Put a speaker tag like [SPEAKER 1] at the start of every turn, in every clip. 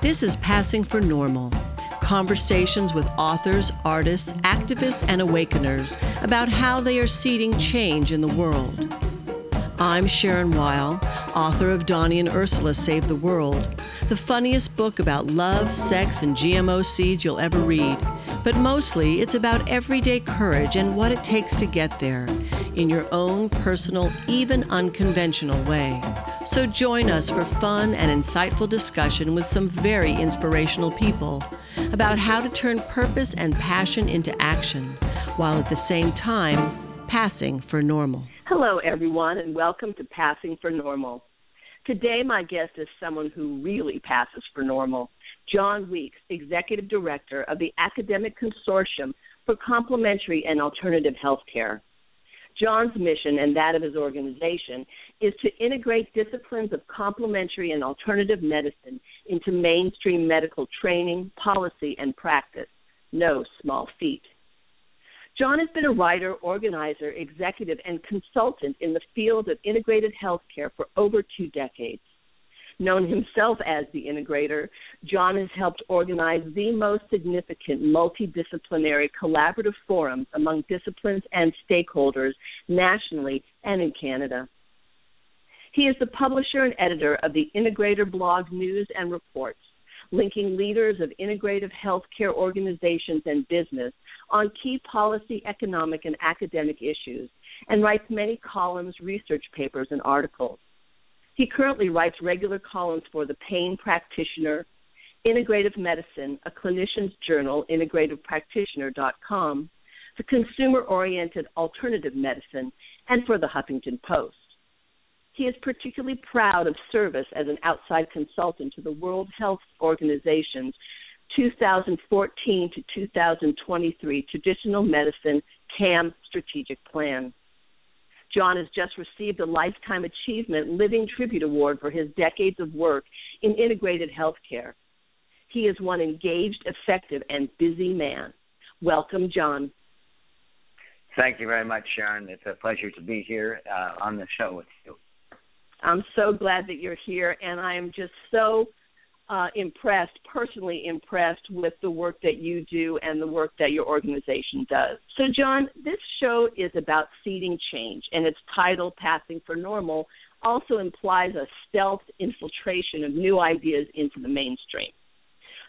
[SPEAKER 1] This is Passing for Normal conversations with authors, artists, activists, and awakeners about how they are seeding change in the world. I'm Sharon Weil, author of Donnie and Ursula Save the World, the funniest book about love, sex, and GMO seeds you'll ever read. But mostly, it's about everyday courage and what it takes to get there in your own personal, even unconventional way. So join us for fun and insightful discussion with some very inspirational people about how to turn purpose and passion into action while at the same time passing for normal.
[SPEAKER 2] Hello, everyone, and welcome to Passing for Normal. Today, my guest is someone who really passes for normal. John Weeks, Executive Director of the Academic Consortium for Complementary and Alternative Healthcare. John's mission and that of his organization is to integrate disciplines of complementary and alternative medicine into mainstream medical training, policy, and practice. No small feat. John has been a writer, organizer, executive, and consultant in the field of integrated healthcare for over two decades. Known himself as the integrator, John has helped organize the most significant multidisciplinary collaborative forums among disciplines and stakeholders nationally and in Canada. He is the publisher and editor of the Integrator blog News and Reports, linking leaders of integrative healthcare organizations and business on key policy, economic, and academic issues, and writes many columns, research papers, and articles. He currently writes regular columns for The Pain Practitioner, Integrative Medicine, a clinician's journal, integrativepractitioner.com, the consumer oriented alternative medicine, and for the Huffington Post. He is particularly proud of service as an outside consultant to the World Health Organization's 2014 to 2023 Traditional Medicine CAM Strategic Plan. John has just received a Lifetime Achievement Living Tribute Award for his decades of work in integrated healthcare. He is one engaged, effective, and busy man. Welcome, John.
[SPEAKER 3] Thank you very much, Sharon. It's a pleasure to be here uh, on the show with you.
[SPEAKER 2] I'm so glad that you're here, and I am just so uh, impressed, personally impressed with the work that you do and the work that your organization does. So, John, this show is about seeding change, and its title, Passing for Normal, also implies a stealth infiltration of new ideas into the mainstream.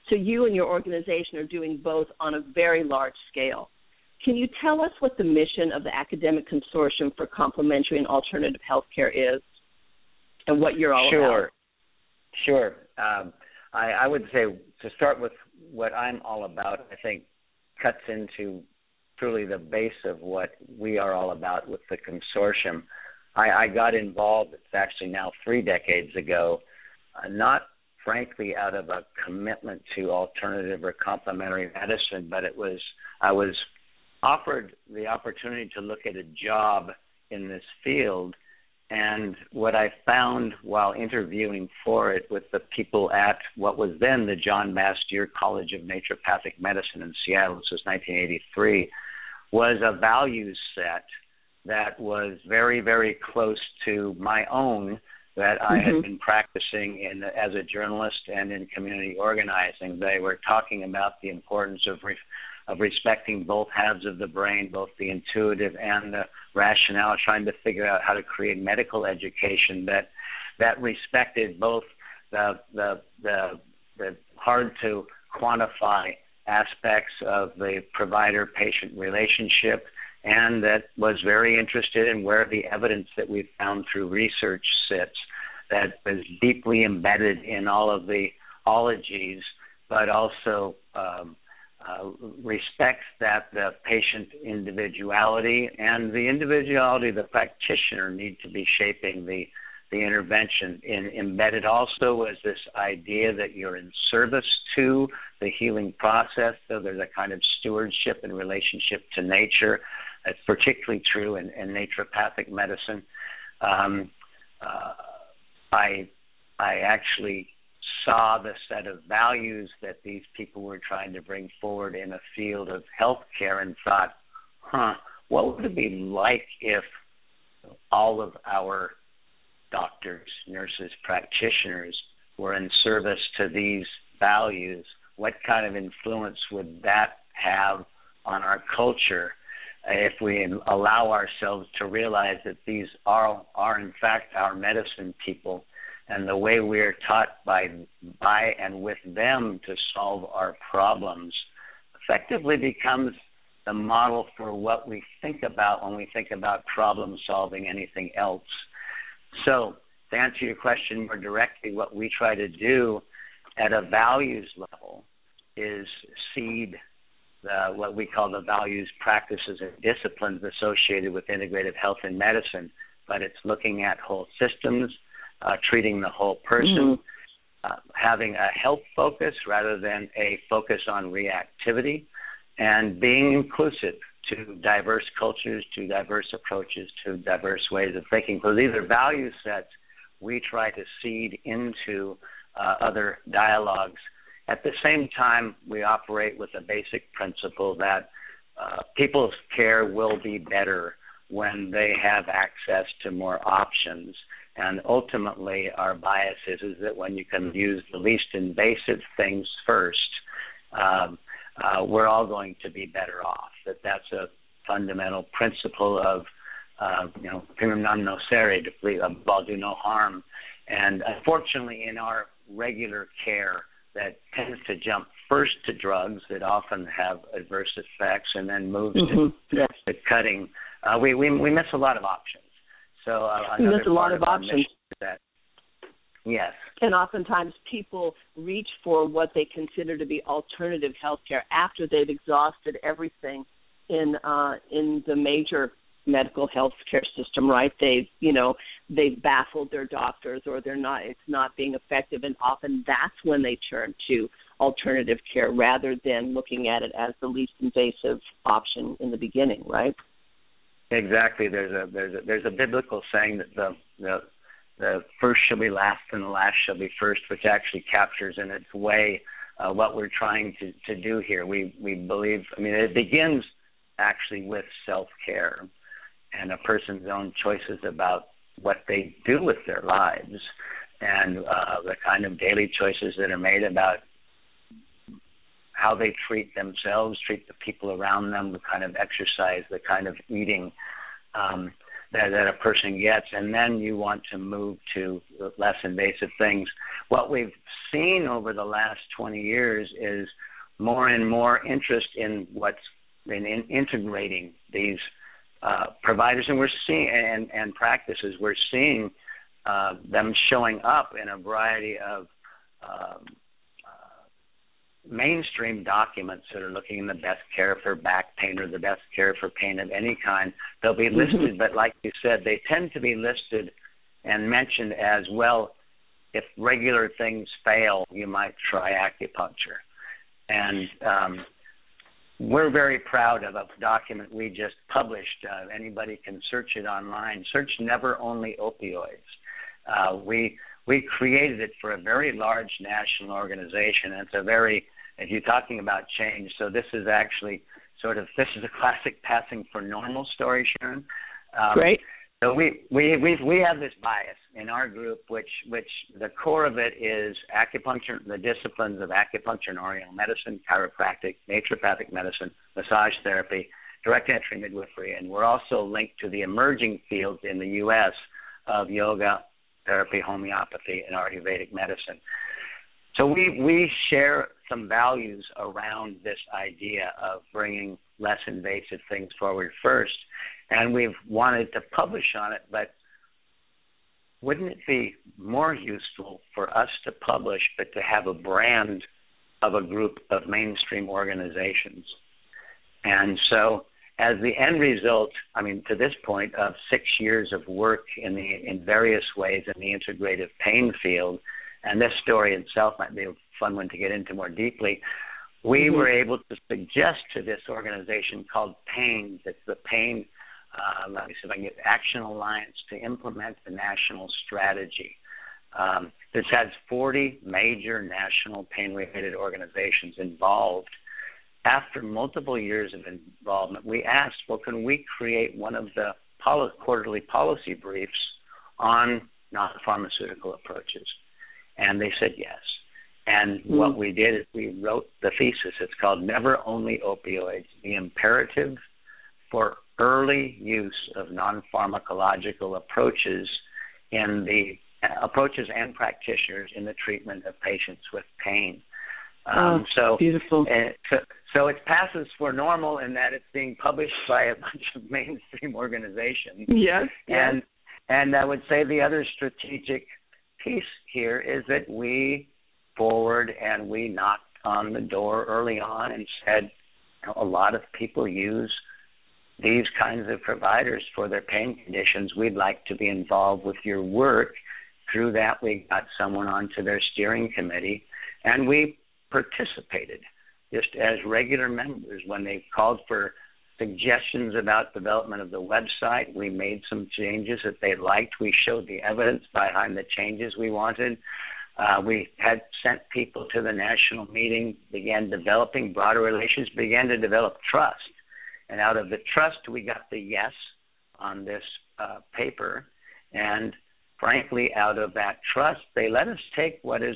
[SPEAKER 2] So, you and your organization are doing both on a very large scale. Can you tell us what the mission of the Academic Consortium for Complementary and Alternative Healthcare is and what you're all
[SPEAKER 3] sure.
[SPEAKER 2] about?
[SPEAKER 3] Sure. Um, I, I would say to start with what I'm all about, I think cuts into truly the base of what we are all about with the consortium. I, I got involved, it's actually now three decades ago, uh, not frankly out of a commitment to alternative or complementary medicine, but it was, I was offered the opportunity to look at a job in this field and what I found while interviewing for it with the people at what was then the John Bastyr College of Naturopathic Medicine in Seattle, this was 1983, was a value set that was very, very close to my own that I mm-hmm. had been practicing in as a journalist and in community organizing. They were talking about the importance of re- of respecting both halves of the brain, both the intuitive and the rationale, trying to figure out how to create medical education that that respected both the the the, the hard to quantify aspects of the provider patient relationship and that was very interested in where the evidence that we've found through research sits that was deeply embedded in all of the ologies but also um, uh, respects that the patient individuality and the individuality of the practitioner need to be shaping the the intervention. In, embedded also was this idea that you're in service to the healing process, so there's a kind of stewardship and relationship to nature. That's particularly true in, in naturopathic medicine. Um, uh, I I actually saw the set of values that these people were trying to bring forward in a field of healthcare and thought, huh, what would it be like if all of our doctors, nurses, practitioners were in service to these values, what kind of influence would that have on our culture if we allow ourselves to realize that these are are in fact our medicine people and the way we are taught by by and with them to solve our problems effectively becomes the model for what we think about when we think about problem solving anything else. So, to answer your question more directly, what we try to do at a values level is seed the, what we call the values, practices, and disciplines associated with integrative health and medicine. But it's looking at whole systems, uh, treating the whole person, mm-hmm. uh, having a health focus rather than a focus on reactivity, and being inclusive to diverse cultures, to diverse approaches, to diverse ways of thinking. So these are value sets we try to seed into uh, other dialogues. At the same time, we operate with a basic principle that uh, people's care will be better when they have access to more options. And ultimately, our bias is, is that when you can use the least invasive things first, um, uh, we're all going to be better off. That that's a fundamental principle of uh, you know primum non nocere, to above do no harm. And unfortunately, in our regular care, that tends to jump first to drugs that often have adverse effects, and then moves
[SPEAKER 2] mm-hmm.
[SPEAKER 3] to,
[SPEAKER 2] yes.
[SPEAKER 3] to cutting. Uh, we, we we miss a lot of options. So uh,
[SPEAKER 2] miss a lot of,
[SPEAKER 3] of
[SPEAKER 2] options.
[SPEAKER 3] That, yes.
[SPEAKER 2] And oftentimes people reach for what they consider to be alternative health care after they've exhausted everything in uh, in the major medical health care system, right? They've you know they've baffled their doctors or they're not it's not being effective, and often that's when they turn to alternative care rather than looking at it as the least invasive option in the beginning, right?
[SPEAKER 3] Exactly. There's a there's a there's a biblical saying that the the the first shall be last and the last shall be first, which actually captures in its way uh, what we're trying to, to do here. We we believe. I mean, it begins actually with self care and a person's own choices about what they do with their lives and uh, the kind of daily choices that are made about how they treat themselves, treat the people around them, the kind of exercise, the kind of eating um, that, that a person gets, and then you want to move to less invasive things. What we've seen over the last 20 years is more and more interest in what's in, in integrating these uh, providers, and we're seeing and, and practices. We're seeing uh, them showing up in a variety of uh, mainstream documents that are looking in the best care for back pain or the best care for pain of any kind. They'll be mm-hmm. listed, but like you said, they tend to be listed and mentioned as well. If regular things fail, you might try acupuncture. And um, we're very proud of a document we just published. Uh, anybody can search it online. Search Never Only Opioids. Uh, we we created it for a very large national organization. And it's a very, if you're talking about change, so this is actually sort of this is a classic passing for normal story, Sharon.
[SPEAKER 2] Um, Great.
[SPEAKER 3] So we we we we have this bias in our group, which which the core of it is acupuncture, the disciplines of acupuncture and Oriental medicine, chiropractic, naturopathic medicine, massage therapy, direct entry midwifery, and we're also linked to the emerging fields in the U.S. of yoga, therapy, homeopathy, and Ayurvedic medicine. So we we share some values around this idea of bringing less invasive things forward first and we've wanted to publish on it, but wouldn't it be more useful for us to publish, but to have a brand of a group of mainstream organizations? And so, as the end result, I mean, to this point of six years of work in the in various ways in the integrative pain field, and this story itself might be a fun one to get into more deeply. We mm-hmm. were able to suggest to this organization called PAIN, that's the Pain uh, let me see if I can get Action Alliance to implement the national strategy. Um, this has 40 major national pain related organizations involved. After multiple years of involvement, we asked, well, can we create one of the poli- quarterly policy briefs on non pharmaceutical approaches? And they said yes. And mm-hmm. what we did is we wrote the thesis. It's called Never Only Opioids The Imperative for Early Use of Non Pharmacological Approaches in the approaches and practitioners in the treatment of patients with pain.
[SPEAKER 2] Um, oh, so beautiful.
[SPEAKER 3] Uh, so, so it passes for normal in that it's being published by a bunch of mainstream organizations.
[SPEAKER 2] Yes.
[SPEAKER 3] And
[SPEAKER 2] yes.
[SPEAKER 3] and I would say the other strategic piece here is that we forward and we knocked on the door early on and said you know, a lot of people use these kinds of providers for their pain conditions. We'd like to be involved with your work. Through that, we got someone onto their steering committee, and we participated just as regular members when they called for suggestions about development of the website. We made some changes that they liked. We showed the evidence behind the changes we wanted. Uh, we had sent people to the national meeting, began developing broader relations, began to develop trust. And out of the trust, we got the yes on this uh, paper. And frankly, out of that trust, they let us take what is,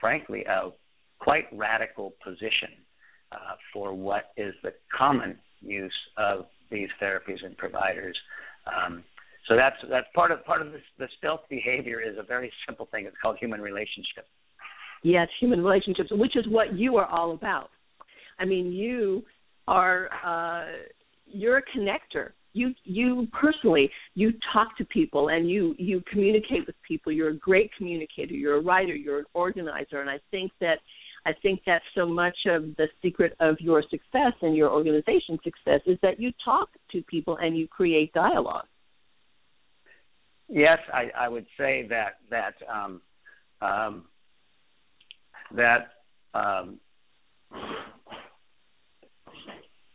[SPEAKER 3] frankly, a quite radical position uh, for what is the common use of these therapies and providers. Um, so that's that's part of part of this, the stealth behavior is a very simple thing. It's called human relationship.
[SPEAKER 2] Yes, human relationships, which is what you are all about. I mean, you are uh, you're a connector. You you personally you talk to people and you you communicate with people. You're a great communicator. You're a writer. You're an organizer, and I think that I think that's so much of the secret of your success and your organization's success is that you talk to people and you create dialogue.
[SPEAKER 3] Yes, I, I would say that that um, um, that um,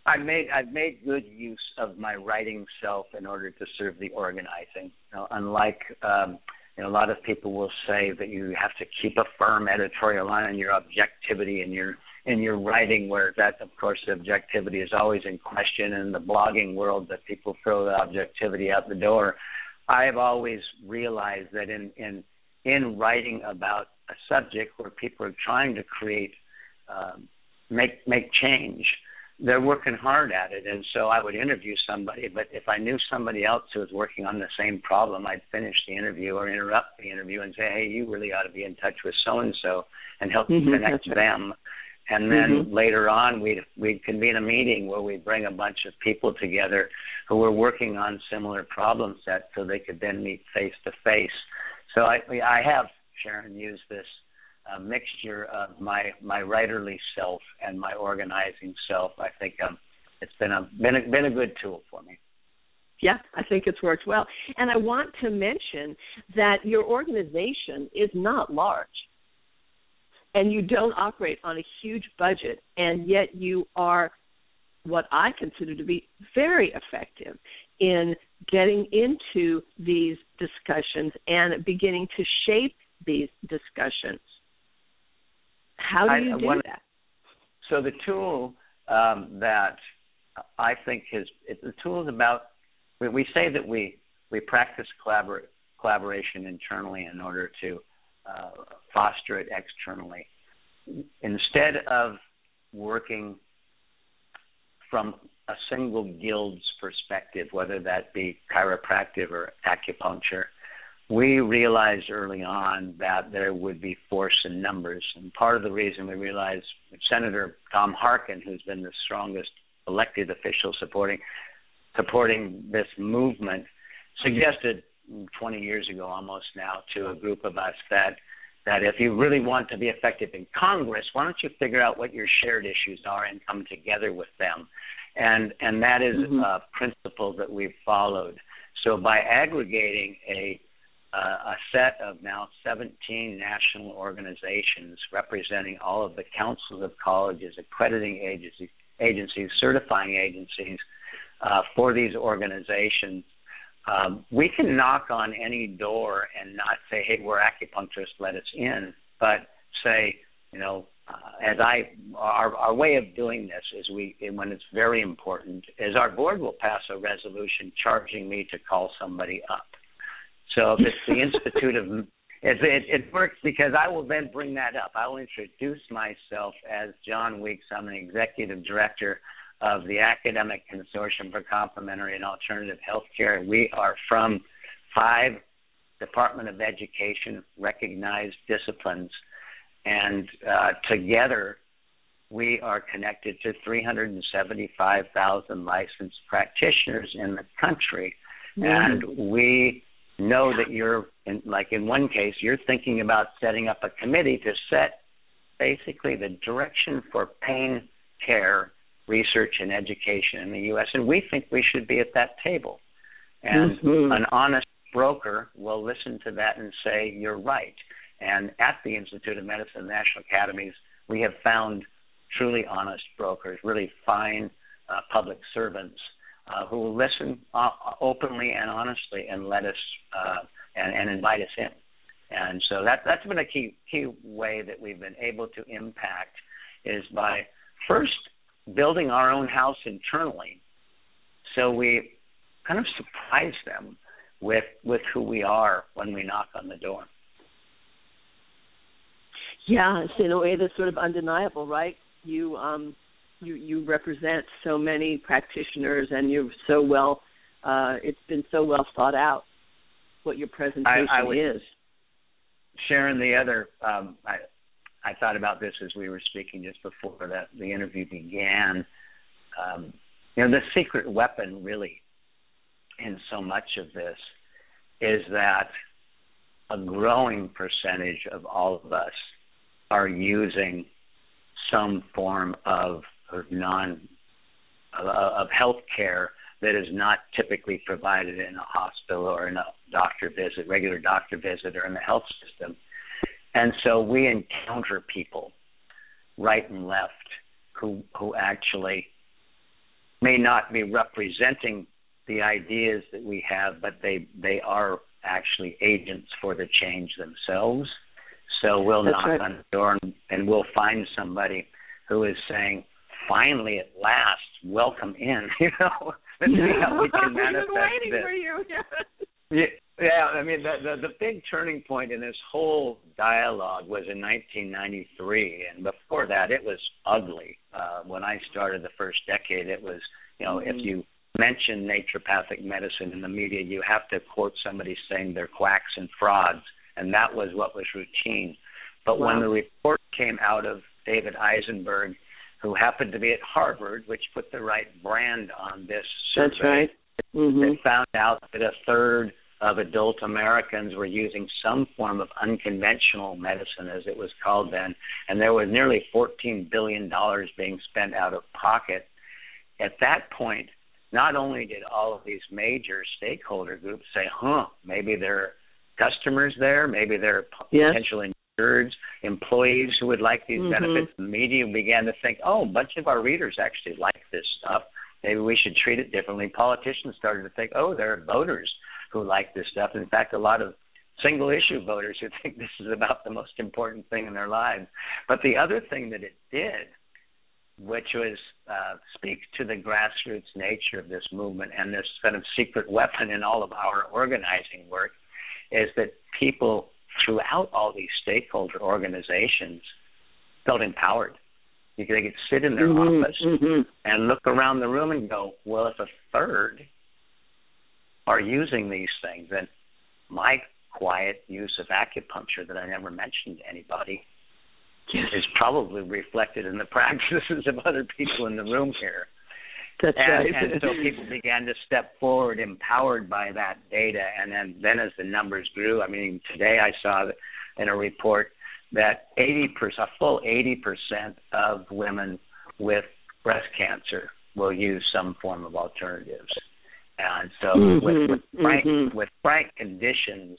[SPEAKER 3] I made I've made good use of my writing self in order to serve the organizing. Know, unlike um, a lot of people will say that you have to keep a firm editorial line on your objectivity in your in your writing, where that, of course, objectivity is always in question. In the blogging world, that people throw the objectivity out the door. I have always realized that in in in writing about a subject where people are trying to create um, make make change, they're working hard at it. And so I would interview somebody, but if I knew somebody else who was working on the same problem, I'd finish the interview or interrupt the interview and say, "Hey, you really ought to be in touch with so and so and help mm-hmm, connect them." And then mm-hmm. later on, we'd we'd convene a meeting where we'd bring a bunch of people together who were working on similar problem sets, so they could then meet face to face. So I I have Sharon used this a mixture of my my writerly self and my organizing self. I think um, it's been a been a been a good tool for me.
[SPEAKER 2] Yeah, I think it's worked well. And I want to mention that your organization is not large. And you don't operate on a huge budget, and yet you are what I consider to be very effective in getting into these discussions and beginning to shape these discussions. How do you I, do one, that?
[SPEAKER 3] So the tool um, that I think is it, the tool is about. We, we say that we we practice collabor- collaboration internally in order to uh, foster it externally. Instead of working from a single guild's perspective, whether that be chiropractic or acupuncture, we realized early on that there would be force in numbers. And part of the reason we realized Senator Tom Harkin, who's been the strongest elected official supporting supporting this movement, suggested 20 years ago almost now to a group of us that that if you really want to be effective in Congress, why don't you figure out what your shared issues are and come together with them? And and that is mm-hmm. a principle that we've followed. So by aggregating a a set of now 17 national organizations representing all of the councils of colleges, accrediting agencies, agencies certifying agencies uh, for these organizations. Um, we can knock on any door and not say, "Hey, we're acupuncturists, let us in," but say, you know, uh, as I our our way of doing this is we when it's very important is our board will pass a resolution charging me to call somebody up so if it's the Institute of it, it, it works because I will then bring that up. I will introduce myself as John Weeks. I'm an executive director of the Academic Consortium for Complementary and Alternative Healthcare. We are from five Department of Education recognized disciplines, and uh, together we are connected to 375,000 licensed practitioners in the country, mm-hmm. and we know that you're in, like in one case you're thinking about setting up a committee to set basically the direction for pain care research and education in the US and we think we should be at that table and mm-hmm. an honest broker will listen to that and say you're right and at the Institute of Medicine National Academies we have found truly honest brokers really fine uh, public servants uh, who will listen uh, openly and honestly and let us uh, and, and invite us in. And so that that's been a key key way that we've been able to impact is by first building our own house internally, so we kind of surprise them with with who we are when we knock on the door.
[SPEAKER 2] Yeah, it's in a way that's sort of undeniable, right? You um you you represent so many practitioners and you're so well uh it's been so well thought out what your presentation I, I would, is.
[SPEAKER 3] Sharon the other um i i thought about this as we were speaking just before that the interview began. Um you know the secret weapon really in so much of this is that a growing percentage of all of us are using some form of of non uh, of health care that is not typically provided in a hospital or in a doctor visit, regular doctor visit, or in the health system. And so we encounter people right and left who who actually may not be representing the ideas that we have, but they they are actually agents for the change themselves. So we'll That's knock right. on the door and, and we'll find somebody who is saying, finally at last welcome in. You know, let's see how we can manifest
[SPEAKER 2] waiting
[SPEAKER 3] this.
[SPEAKER 2] For you.
[SPEAKER 3] yeah, yeah. I mean, the, the the big turning point in this whole dialogue was in 1993, and before that, it was ugly. Uh, when I started the first decade, it was you know mm-hmm. if you mention naturopathic medicine in the media, you have to quote somebody saying they're quacks and frauds, and that was what was routine. But wow. when the report came out of David Eisenberg who happened to be at Harvard, which put the right brand on this survey.
[SPEAKER 2] That's right. Mm-hmm.
[SPEAKER 3] Found out that a third of adult Americans were using some form of unconventional medicine, as it was called then, and there was nearly $14 billion being spent out of pocket. At that point, not only did all of these major stakeholder groups say, huh, maybe there are customers there, maybe there are
[SPEAKER 2] yes.
[SPEAKER 3] Insureds, employees who would like these
[SPEAKER 2] mm-hmm.
[SPEAKER 3] benefits. The media began to think, oh, a bunch of our readers actually like this stuff. Maybe we should treat it differently. Politicians started to think, oh, there are voters who like this stuff. In fact, a lot of single issue voters who think this is about the most important thing in their lives. But the other thing that it did, which was uh, speak to the grassroots nature of this movement and this kind of secret weapon in all of our organizing work, is that people throughout all these stakeholder organizations felt empowered. They could sit in their
[SPEAKER 2] mm-hmm,
[SPEAKER 3] office
[SPEAKER 2] mm-hmm.
[SPEAKER 3] and look around the room and go, well, if a third are using these things, then my quiet use of acupuncture that I never mentioned to anybody is probably reflected in the practices of other people in the room here.
[SPEAKER 2] That's
[SPEAKER 3] and,
[SPEAKER 2] right.
[SPEAKER 3] and so people began to step forward, empowered by that data. And then, then as the numbers grew, I mean, today I saw in a report that 80%, a full 80% of women with breast cancer will use some form of alternatives. And so,
[SPEAKER 2] mm-hmm,
[SPEAKER 3] with, with frank
[SPEAKER 2] mm-hmm.
[SPEAKER 3] with frank conditions,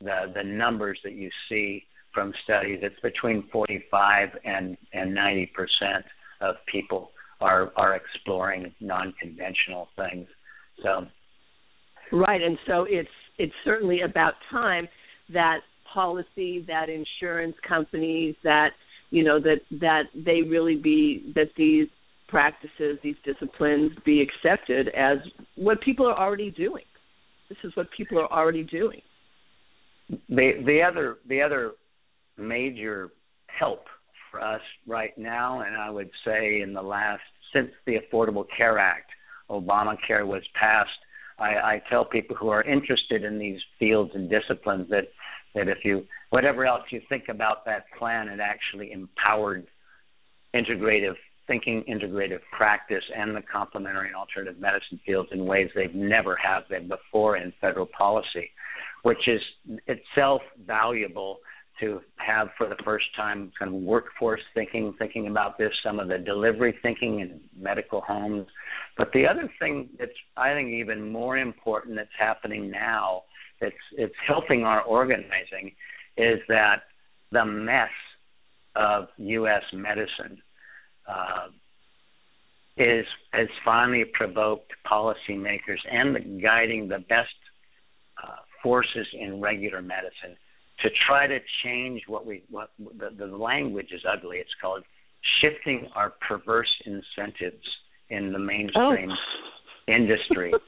[SPEAKER 3] the the numbers that you see from studies, it's between 45 and and 90 percent of people are are exploring non-conventional things. So,
[SPEAKER 2] right, and so it's it's certainly about time that policy, that insurance companies, that you know that that they really be that these practices, these disciplines be accepted as what people are already doing. This is what people are already doing.
[SPEAKER 3] the the other the other major help for us right now, and I would say in the last since the Affordable Care Act, Obamacare was passed. I, I tell people who are interested in these fields and disciplines that that if you whatever else you think about that plan, it actually empowered integrative thinking, integrative practice, and the complementary and alternative medicine fields in ways they've never have been before in federal policy, which is itself valuable to have for the first time kind of workforce thinking, thinking about this, some of the delivery thinking in medical homes. But the other thing that's I think even more important that's happening now that's it's helping our organizing is that the mess of U.S. medicine uh, is has finally provoked policymakers and guiding the best uh, forces in regular medicine to try to change what we what the, the language is ugly. It's called shifting our perverse incentives in the mainstream oh. industry.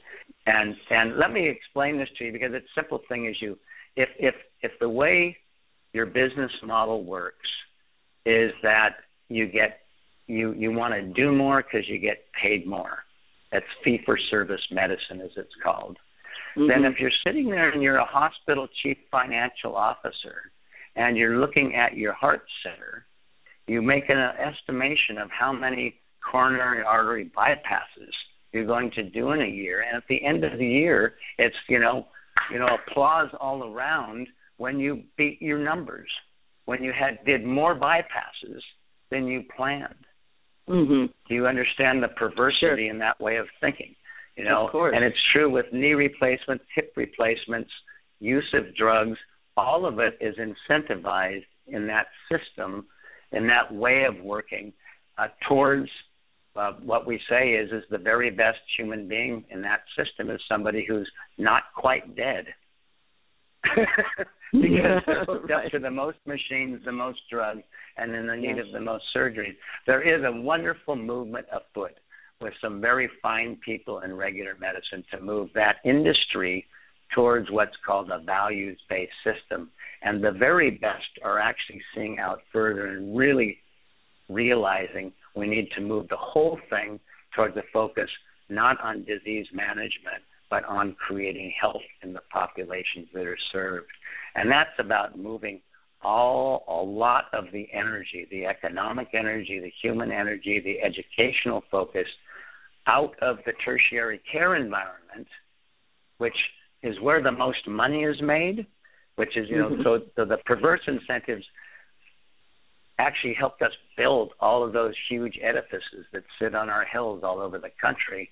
[SPEAKER 3] And and let me explain this to you because it's simple thing is you if if if the way your business model works is that you get you you want to do more because you get paid more. That's fee for service medicine, as it's called. Mm-hmm. Then, if you're sitting there and you're a hospital chief financial officer and you're looking at your heart center, you make an estimation of how many coronary artery bypasses you're going to do in a year, and at the end of the year, it's you know, you know, applause all around when you beat your numbers, when you had did more bypasses than you planned.
[SPEAKER 2] Mm-hmm.
[SPEAKER 3] Do you understand the perversity
[SPEAKER 2] sure.
[SPEAKER 3] in that way of thinking? You know,
[SPEAKER 2] of course.
[SPEAKER 3] and it's true with knee replacements, hip replacements, use of drugs. All of it is incentivized in that system, in that way of working, uh, towards uh, what we say is is the very best human being in that system is somebody who's not quite dead. because
[SPEAKER 2] yeah,
[SPEAKER 3] they're hooked
[SPEAKER 2] right.
[SPEAKER 3] up to the most machines, the most drugs, and in the need yes. of the most surgeries. There is a wonderful movement afoot with some very fine people in regular medicine to move that industry towards what's called a values based system. And the very best are actually seeing out further and really realizing we need to move the whole thing towards a focus not on disease management, but on creating health in the populations that are served. And that's about moving all a lot of the energy, the economic energy, the human energy, the educational focus out of the tertiary care environment, which is where the most money is made, which is you know mm-hmm. so, so the perverse incentives actually helped us build all of those huge edifices that sit on our hills all over the country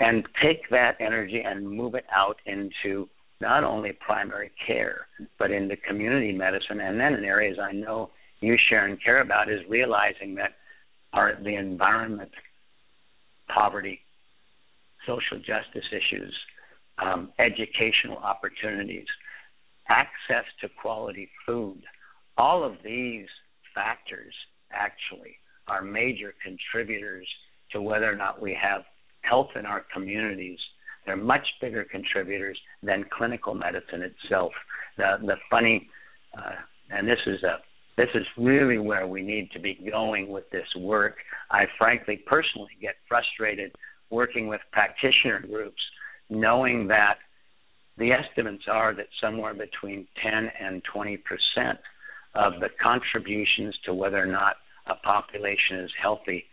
[SPEAKER 3] and take that energy and move it out into not only primary care, but into community medicine. And then in areas I know you, Sharon, care about is realizing that our, the environment, poverty, social justice issues, um, educational opportunities, access to quality food, all of these factors actually are major contributors to whether or not we have health in our communities. They're much bigger contributors than clinical medicine itself. The the funny, uh, and this is a this is really where we need to be going with this work. I frankly personally get frustrated working with practitioner groups, knowing that the estimates are that somewhere between 10 and 20 percent of the contributions to whether or not a population is healthy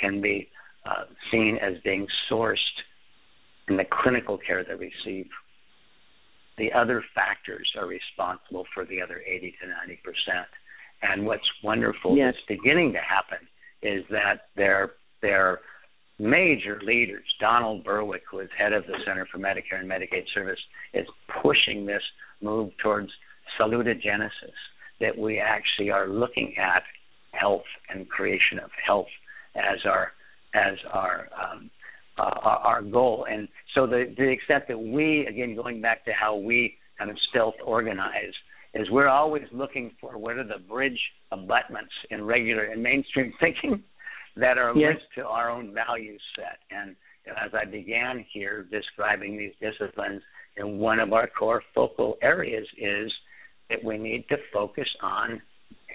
[SPEAKER 3] can be uh, seen as being sourced in the clinical care they receive. The other factors are responsible for the other 80 to 90 percent. And what's wonderful
[SPEAKER 2] yes.
[SPEAKER 3] that's beginning to happen is that their their major leaders, Donald Berwick, who is head of the Center for Medicare and Medicaid Service, is pushing this move towards salutogenesis, that we actually are looking at health and creation of health as our as our um, uh, our goal. And so, the, the extent that we, again, going back to how we kind of stealth organize, is we're always looking for what are the bridge abutments in regular and mainstream thinking that are
[SPEAKER 2] yes.
[SPEAKER 3] linked to our own value set. And as I began here describing these disciplines, and one of our core focal areas is that we need to focus on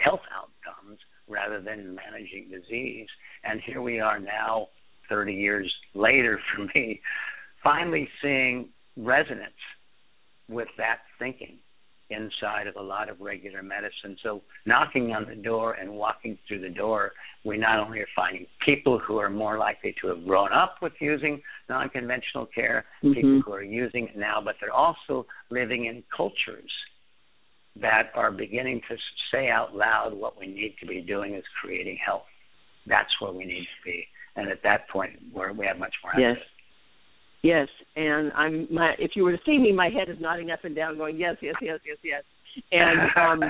[SPEAKER 3] health outcomes rather than managing disease. And here we are now, 30 years later for me, finally seeing resonance with that thinking inside of a lot of regular medicine. So, knocking on the door and walking through the door, we not only are finding people who are more likely to have grown up with using non conventional care, mm-hmm. people who are using it now, but they're also living in cultures that are beginning to say out loud what we need to be doing is creating health. That's where we need to be. And at that point, where we have much more
[SPEAKER 2] access. Yes. Yes, and I'm my. If you were to see me, my head is nodding up and down, going yes, yes, yes, yes, yes. And um,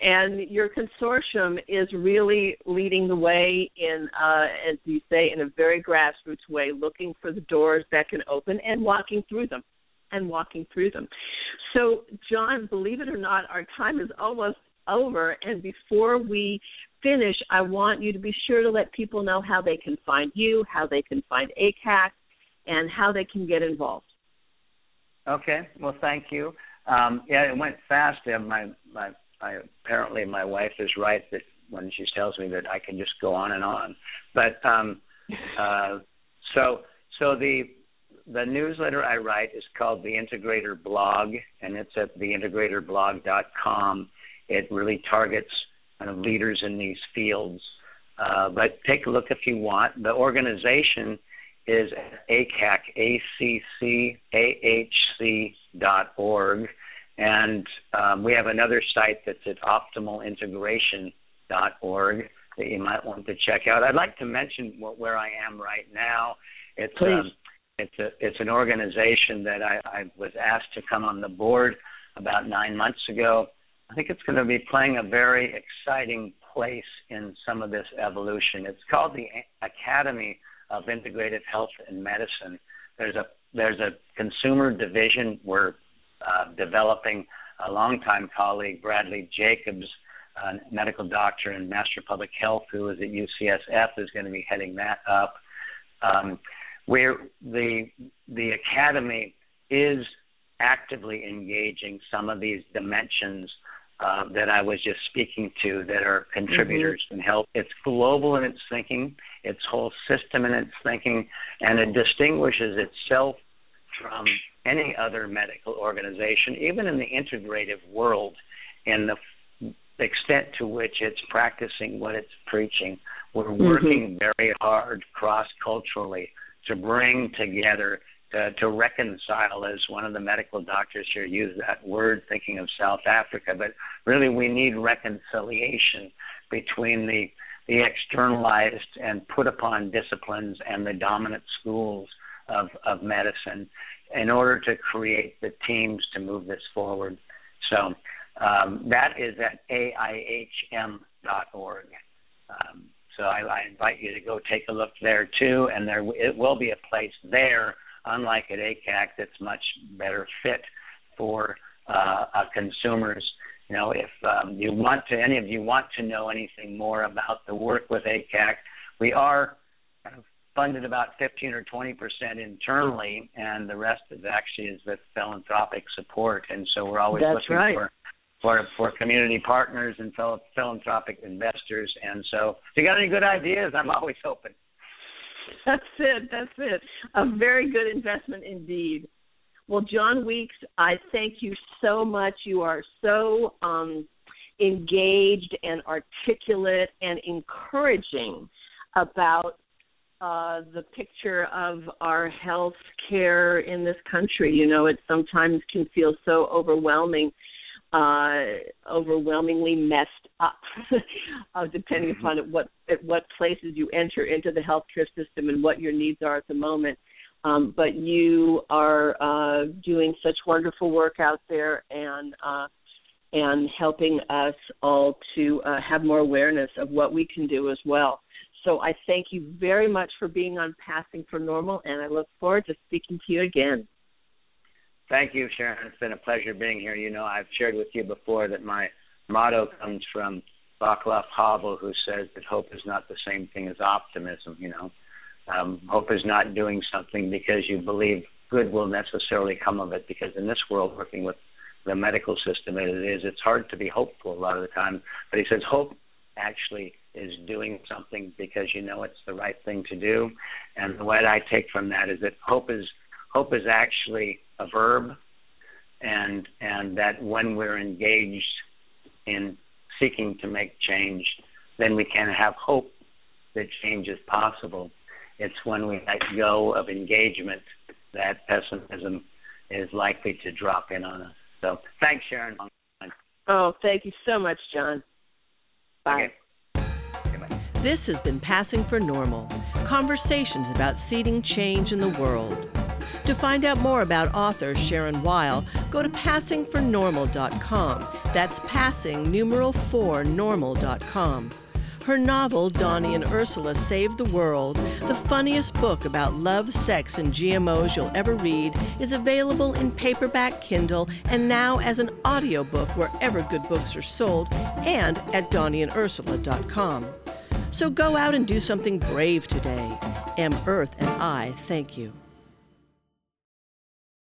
[SPEAKER 2] and your consortium is really leading the way in, uh, as you say, in a very grassroots way, looking for the doors that can open and walking through them and walking through them. So, John, believe it or not, our time is almost over. And before we finish, I want you to be sure to let people know how they can find you, how they can find ACCAHC, and how they can get involved.
[SPEAKER 3] Okay. Well, thank you. Um, yeah, it went fast. My, my, my, apparently, my wife is right that when she tells me that I can just go on and on. But um, uh, so, so the the newsletter I write is called the Integrator Blog, and it's at theintegratorblog.com. It really targets kind of leaders in these fields. Uh, but take a look if you want. The organization is ACCAHC, A-C-C-A-H-C dot org. And um, we have another site that's at optimalintegration.org that you might want to check out. I'd like to mention what, where I am right now. It's um, it's a it's an organization that I, I was asked to come on the board about nine months ago. I think it's going to be playing a very exciting place in some of this evolution. It's called the Academy of Integrative Health and Medicine. There's a there's a consumer division. We're uh, developing a longtime colleague, Bradley Jacobs, a medical doctor and master of public health, who is at UCSF, is going to be heading that up. Um, where the the academy is actively engaging some of these dimensions uh, that I was just speaking to that are contributors mm-hmm. and help. It's global in its thinking, its whole system and its thinking, and it distinguishes itself from any other medical organization, even in the integrative world, in the extent to which it's practicing what it's preaching. We're mm-hmm. working mm-hmm. very hard cross culturally to bring together, to, to reconcile, as one of the medical doctors here used that word, thinking of South Africa. But really, we need reconciliation between the the externalized and put upon disciplines and the dominant schools of, of medicine in order to create the teams to move this forward. So um, that is at aihm.org. Um, so I, I invite you to go take a look there too, and there it will be a place there, unlike at ACCAHC, that's much better fit for uh, uh, consumers. You know, if um, you want to, any of you want to know anything more about the work with ACCAHC, we are funded about 15 or 20 percent internally, and the rest is actually is with philanthropic support. And so we're always
[SPEAKER 2] That's
[SPEAKER 3] looking
[SPEAKER 2] right.
[SPEAKER 3] for for for community partners and philanthropic investors. And so, if you got any good ideas, I'm always open.
[SPEAKER 2] That's it. That's it. A very good investment indeed. Well, John Weeks, I thank you so much. You are so um, engaged and articulate and encouraging about uh, the picture of our health care in this country. You know, it sometimes can feel so overwhelming uh, overwhelmingly messed up, uh, depending mm-hmm. upon at what at what places you enter into the healthcare system and what your needs are at the moment. Um, but you are uh, doing such wonderful work out there and uh, and helping us all to uh, have more awareness of what we can do as well. So I thank you very much for being on Passing for Normal, and I look forward to speaking to you again.
[SPEAKER 3] Thank you, Sharon. It's been a pleasure being here. You know, I've shared with you before that my motto comes from Václav Havel, who says that hope is not the same thing as optimism. You know, um, hope is not doing something because you believe good will necessarily come of it. Because in this world, working with the medical system as it is. It's hard to be hopeful a lot of the time. But he says hope actually is doing something because you know it's the right thing to do. And what I take from that is that hope is hope is actually a verb and and that when we're engaged in seeking to make change, then we can have hope that change is possible. It's when we let go of engagement that pessimism is likely to drop in on us. So thanks, Sharon.
[SPEAKER 2] Oh, thank you so much, John. Bye.
[SPEAKER 1] Okay. Okay, this has been Passing for Normal conversations about seeding change in the world. To find out more about author Sharon Weil, go to passingfornormal.com. That's passing numeral 4 normal.com. Her novel, Donnie and Ursula Save the World, the funniest book about love, sex, and GMOs you'll ever read, is available in paperback, Kindle, and now as an audiobook wherever good books are sold and at donnieandursula.com. So go out and do something brave today. M. Earth and I thank you.